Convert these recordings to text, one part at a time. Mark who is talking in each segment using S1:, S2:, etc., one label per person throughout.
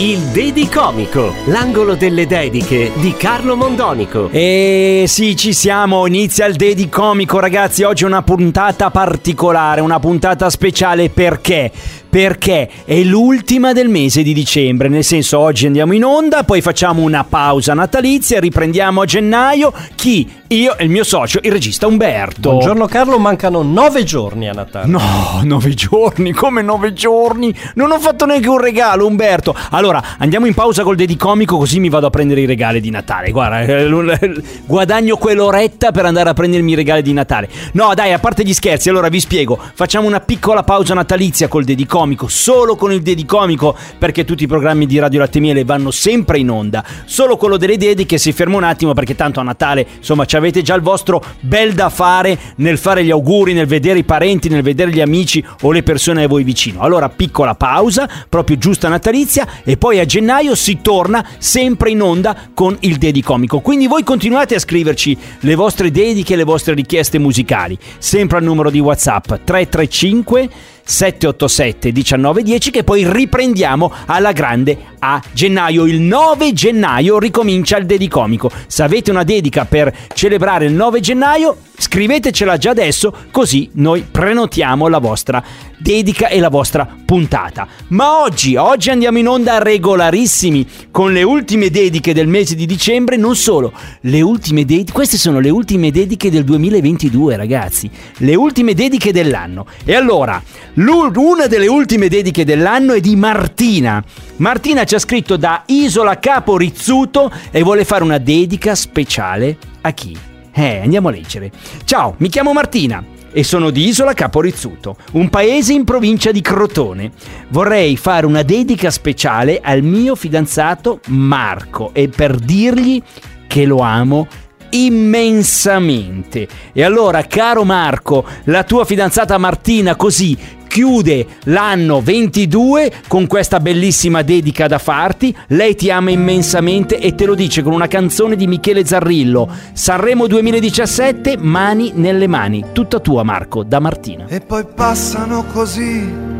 S1: Il Dedi Comico, l'angolo delle dediche di Carlo Mondonico.
S2: E sì, ci siamo, inizia il Dedi Comico ragazzi, oggi è una puntata particolare, una puntata speciale perché? Perché è l'ultima del mese di dicembre, nel senso oggi andiamo in onda, poi facciamo una pausa natalizia, riprendiamo a gennaio. Chi? Io e il mio socio, il regista Umberto.
S3: Buongiorno Carlo, mancano nove giorni a Natale.
S2: No, nove giorni, come nove giorni? Non ho fatto neanche un regalo, Umberto. Allora, andiamo in pausa col Dedicomico così mi vado a prendere i regali di Natale. Guarda, eh, guadagno quell'oretta per andare a prendermi i regali di Natale. No, dai, a parte gli scherzi, allora vi spiego. Facciamo una piccola pausa natalizia col Dedicomico, solo con il Dedicomico, perché tutti i programmi di Radio Latte Miele vanno sempre in onda. Solo quello delle dediche si ferma un attimo perché tanto a Natale, insomma, ci avete già il vostro bel da fare nel fare gli auguri, nel vedere i parenti, nel vedere gli amici o le persone a voi vicino. Allora, piccola pausa, proprio giusta natalizia, e poi a gennaio si torna sempre in onda con il Dedicomico. Quindi voi continuate a scriverci le vostre dediche, le vostre richieste musicali, sempre al numero di WhatsApp 335 787 1910 che poi riprendiamo alla grande a gennaio. Il 9 gennaio ricomincia il Dedicomico. Se avete una dedica per celebrare il 9 gennaio, scrivetecela già adesso così noi prenotiamo la vostra dedica e la vostra puntata. Ma oggi, oggi andiamo in onda regolarissimi con le ultime dediche del mese di dicembre, non solo, le ultime dediche, queste sono le ultime dediche del 2022 ragazzi, le ultime dediche dell'anno. E allora, una delle ultime dediche dell'anno è di Martina. Martina ci ha scritto da Isola Capo Rizzuto e vuole fare una dedica speciale a chi? Eh, andiamo a leggere. Ciao, mi chiamo Martina e sono di Isola Capo Rizzuto, un paese in provincia di Crotone. Vorrei fare una dedica speciale al mio fidanzato Marco e per dirgli che lo amo immensamente. E allora, caro Marco, la tua fidanzata Martina così chiude l'anno 22 con questa bellissima dedica da farti. Lei ti ama immensamente e te lo dice con una canzone di Michele Zarrillo. Sanremo 2017, mani nelle mani. Tutta tua, Marco, da Martina.
S4: E poi passano così.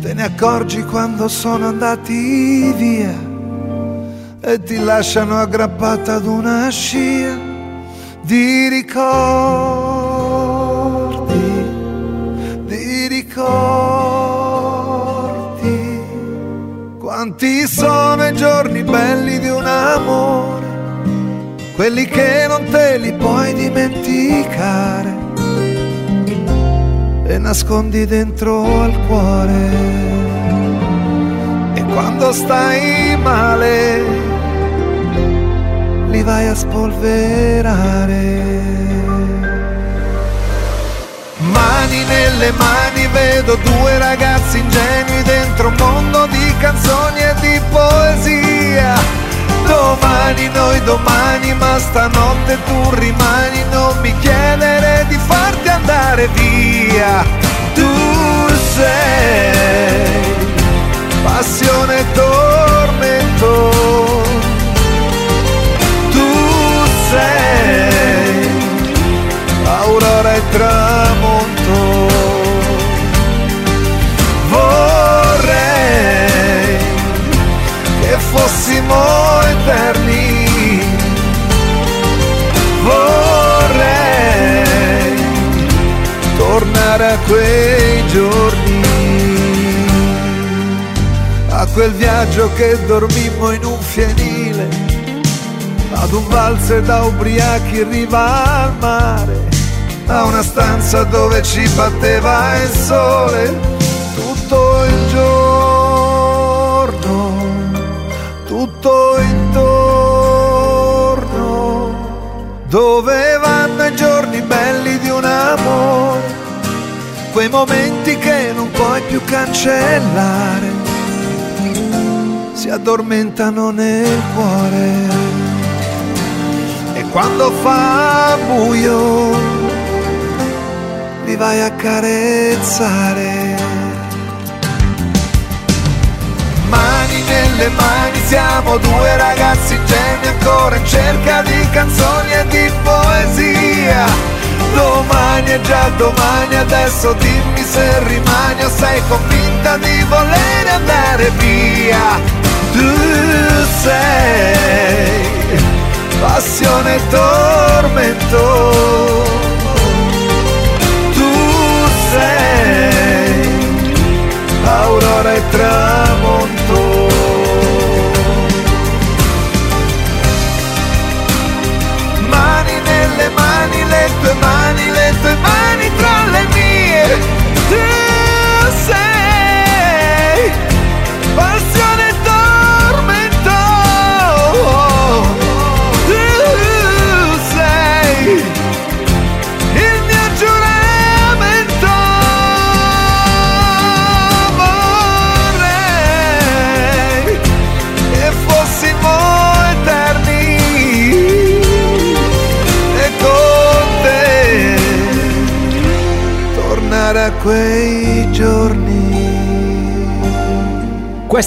S4: Te ne accorgi quando sono andati via e ti lasciano aggrappata ad una scia di ricordi, quelli che non te li puoi dimenticare e nascondi dentro al cuore. E quando stai male, li vai a spolverare. Mani nelle mani vedo due ragazzi ingenui dentro un mondo di canzoni e di poesia. Domani noi domani, ma stanotte tu rimani, non mi chiedere di farti andare via. Tu sei passione e tormento. Tu sei aurora e tramonto. Tornare a quei giorni, a quel viaggio che dormimmo in un fienile, ad un valzer da ubriachi in riva al mare, a una stanza dove ci batteva il sole tutto il giorno, tutto intorno, dove vanno i giorni belli di un amore, quei momenti che non puoi più cancellare, si addormentano nel cuore. E quando fa buio li vai a carezzare. Mani nelle mani siamo due ragazzi ingenui ancora in cerca di canzoni e di poesia. Domani è già domani, adesso dimmi se rimani o sei convinta di voler andare via. Tu sei passione e tormento.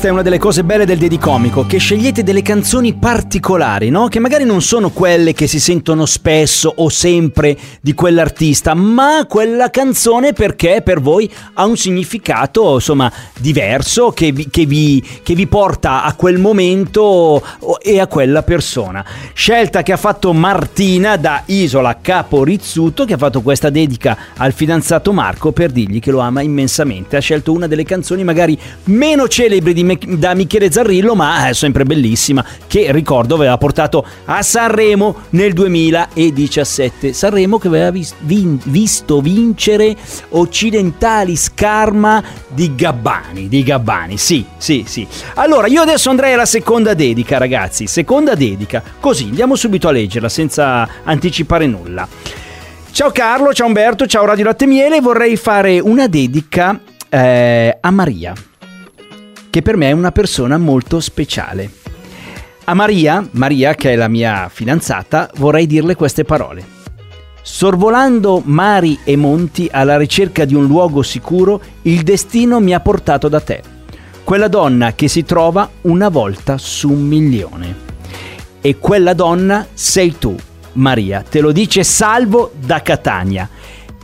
S2: Questa è una delle cose belle del Dedicomico, che scegliete delle canzoni particolari, no? Che magari non sono quelle che si sentono spesso o sempre di quell'artista, ma quella canzone perché per voi ha un significato, insomma, diverso, che vi, che vi- che vi porta a quel momento e a quella persona. Scelta che ha fatto Martina da Isola Capo Rizzuto, che ha fatto questa dedica al fidanzato Marco per dirgli che lo ama immensamente. Ha scelto una delle canzoni magari meno celebri di Me- da Michele Zarrillo, ma è sempre bellissima, che ricordo aveva portato a Sanremo nel 2017. Sanremo che aveva vis- vin- visto vincere Occidentali Scarma di Gabbani, di Gabbani, sì, sì, sì. Allora, io adesso andrei alla seconda dedica, ragazzi, seconda dedica. Così, andiamo subito a leggerla senza anticipare nulla. Ciao Carlo, ciao Umberto, ciao Radio Latte Miele, vorrei fare una dedica eh, a Maria, che per me è una persona molto speciale. A Maria, Maria che è la mia fidanzata, vorrei dirle queste parole. Sorvolando mari e monti alla ricerca di un luogo sicuro, il destino mi ha portato da te. Quella donna che si trova una volta su un milione. E quella donna sei tu, Maria. Te lo dice Salvo da Catania.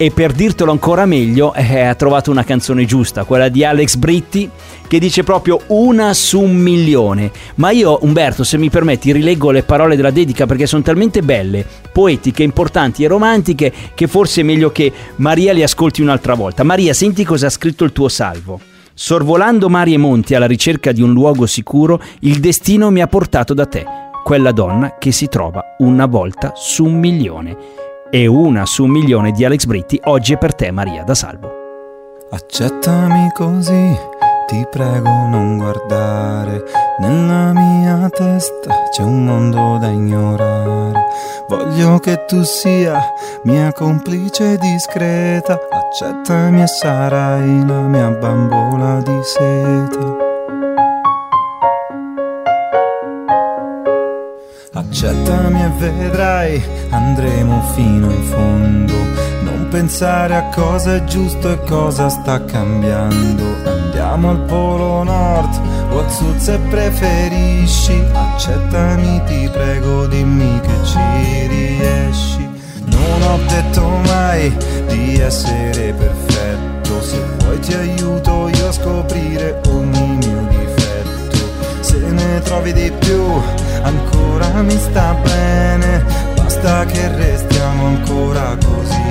S2: E per dirtelo ancora meglio, eh, ha trovato una canzone giusta, quella di Alex Britti, che dice proprio una su un milione. Ma io, Umberto, se mi permetti, rileggo le parole della dedica perché sono talmente belle, poetiche, importanti e romantiche che forse è meglio che Maria le ascolti un'altra volta. Maria, senti cosa ha scritto il tuo salvo. Sorvolando mari e monti alla ricerca di un luogo sicuro, il destino mi ha portato da te, quella donna che si trova una volta su un milione. E una su un milione di Alex Britti oggi è per te, Maria da Salvo.
S5: Accettami così, ti prego non guardare. Nella mia testa c'è un mondo da ignorare. Voglio che tu sia mia complice discreta. Accettami e sarai la mia bambola di seta. Accettami e vedrai, andremo fino in fondo. Non pensare a cosa è giusto e cosa sta cambiando. Andiamo al polo nord sud se preferisci. Accettami, ti prego, dimmi che ci riesci. Non ho detto mai di essere perfetto. Se vuoi ti aiuto io a scoprire ogni mio ne trovi di più, ancora mi sta bene. Basta che restiamo ancora così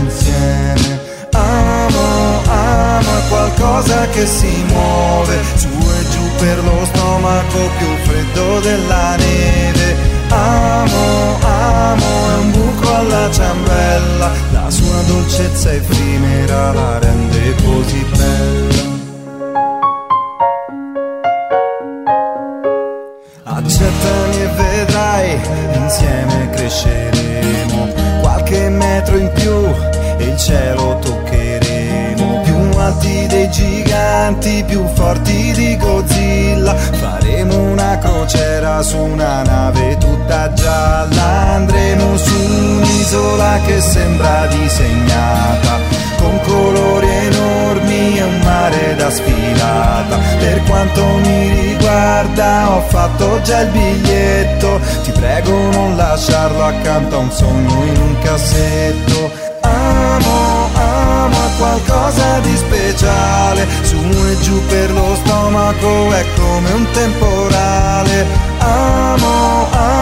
S5: insieme. Amo, amo è qualcosa che si muove su e giù per lo stomaco più freddo della neve. Amo, amo è un buco alla ciambella, la sua dolcezza effimera la rende così bella. insieme cresceremo. Qualche metro in più e il cielo toccheremo. Più alti dei giganti più forti di Godzilla. Faremo una crociera su una nave tutta gialla. Andremo su un'isola che sembra disegnata. Con colori enormi e un mare da sfilata. Per quanto mi riguarda fatto già il biglietto. Ti prego non lasciarlo accanto a un sogno in un cassetto. Amo, amo qualcosa di speciale. Su e giù per lo stomaco è come un temporale. Amo, amo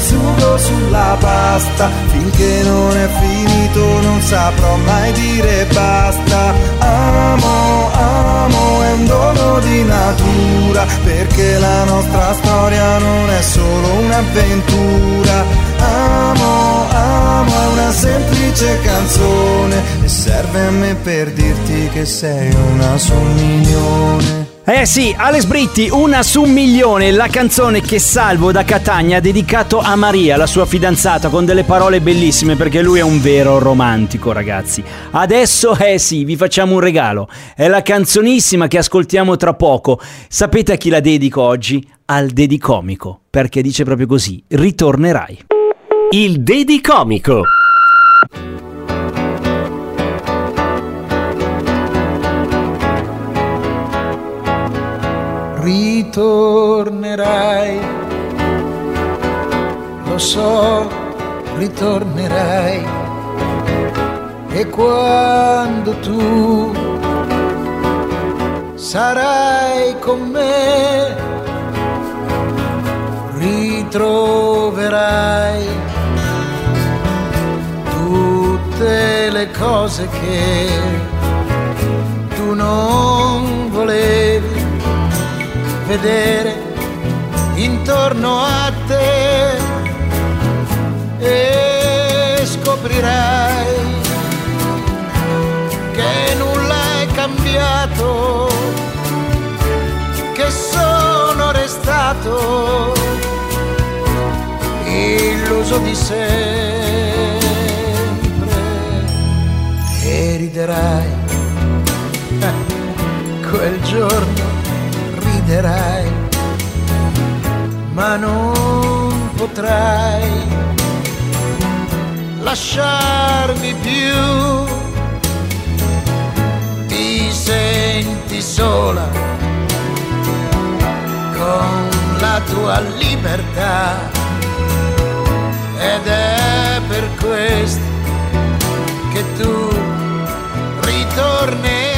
S5: il sugo sulla pasta. Finché non è finito non saprò mai dire basta. Amo, amo è un dono di natura Perché la nostra storia non è solo un'avventura. Amo, amo è una semplice canzone E serve a me per dirti che sei una milione
S2: Eh sì, Alex Britti, una su un milione, la canzone che Salvo da Catania ha dedicato a Maria, la sua fidanzata, con delle parole bellissime perché lui è un vero romantico, ragazzi. Adesso, eh sì, vi facciamo un regalo. È la canzonissima che ascoltiamo tra poco. Sapete a chi la dedico oggi? Al Dedicomico, perché dice proprio così, ritornerai.
S6: Il Dedicomico.
S7: Ritornerai, lo so, ritornerai. E quando tu sarai con me, ritroverai tutte le cose che tu non vedere intorno a te e scoprirai che nulla è cambiato, che sono restato illuso di sempre e riderai eh, quel giorno riderai, ma non potrai lasciarmi più. Ti senti sola con la tua libertà ed è per questo che tu ritornerai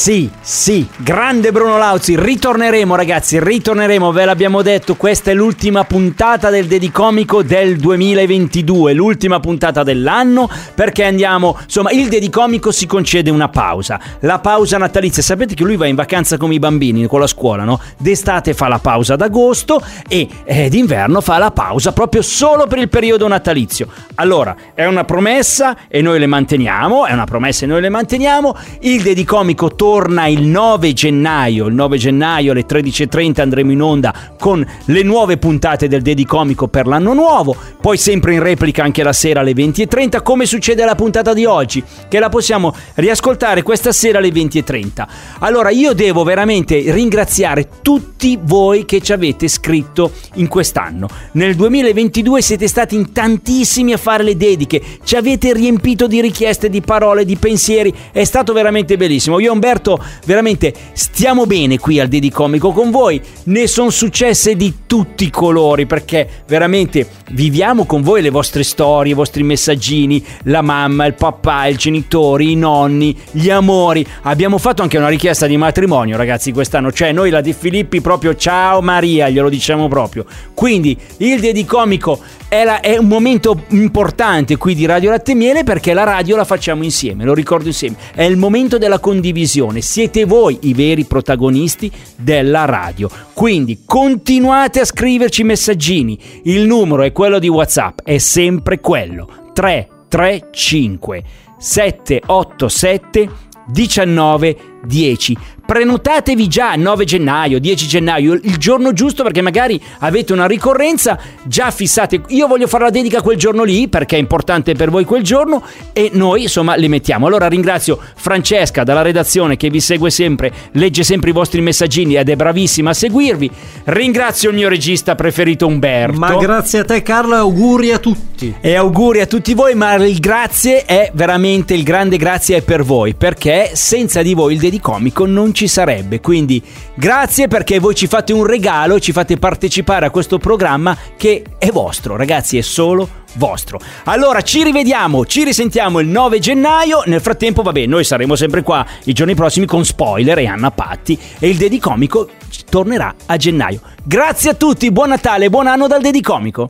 S2: Sì, sì, grande Bruno Lauzi, ritorneremo ragazzi, ritorneremo, ve l'abbiamo detto, questa è l'ultima puntata del Dedicomico del 2022, l'ultima puntata dell'anno perché andiamo, insomma, il Dedicomico si concede una pausa, la pausa natalizia, sapete che lui va in vacanza come i bambini con la scuola, no? D'estate fa la pausa d'agosto e eh, d'inverno fa la pausa proprio solo per il periodo natalizio. Allora, è una promessa e noi le manteniamo, è una promessa e noi le manteniamo, il Dedicomico torna il 9 gennaio, il 9 gennaio alle 13.30 andremo in onda con le nuove puntate del Dedicomico per l'anno nuovo, poi sempre in replica anche la sera alle 20.30 come succede alla puntata di oggi, che la possiamo riascoltare questa sera alle 20.30. Allora io devo veramente ringraziare tutti voi che ci avete scritto in quest'anno. Nel 2022 siete stati in tantissimi a fare le dediche, ci avete riempito di richieste, di parole, di pensieri, è stato veramente bellissimo. Io e Umberto veramente stiamo bene qui al Dedicomico con voi, ne sono successe di tutti i colori perché veramente viviamo con voi le vostre storie, i vostri messaggini, la mamma, il papà, i genitori, i nonni, gli amori. Abbiamo fatto anche una richiesta di matrimonio ragazzi quest'anno, cioè noi la di Filippi proprio ciao Maria, glielo diciamo proprio. Quindi il Dedicomico è, la- è un momento importante qui di Radio Latte Miele perché la radio la facciamo insieme, lo ricordo insieme. È il momento della condivisione, siete voi i veri protagonisti della radio. Quindi continuate a scriverci messaggini, il numero è quello di WhatsApp, è sempre quello 335 787 19 10. Prenotatevi già 9 gennaio, 10 gennaio, il giorno giusto perché magari avete una ricorrenza, già fissate, io voglio fare la dedica quel giorno lì perché è importante per voi quel giorno e noi insomma le mettiamo. Allora ringrazio Francesca dalla redazione che vi segue sempre, legge sempre i vostri messaggini ed è bravissima a seguirvi. Ringrazio il mio regista preferito Umberto.
S3: Ma grazie a te Carlo e auguri a tutti.
S2: E auguri a tutti voi, ma il grazie è veramente il grande grazie è per voi, perché senza di voi il Dedicomico non ci sarebbe. Quindi grazie perché voi ci fate un regalo ci fate partecipare a questo programma che è vostro, ragazzi, è solo vostro. Allora ci rivediamo, ci risentiamo il 9 gennaio. Nel frattempo, vabbè, noi saremo sempre qua i giorni prossimi con spoiler e Anna Patti e il Dedicomico tornerà a gennaio. Grazie a tutti, buon Natale, buon anno dal Dedicomico.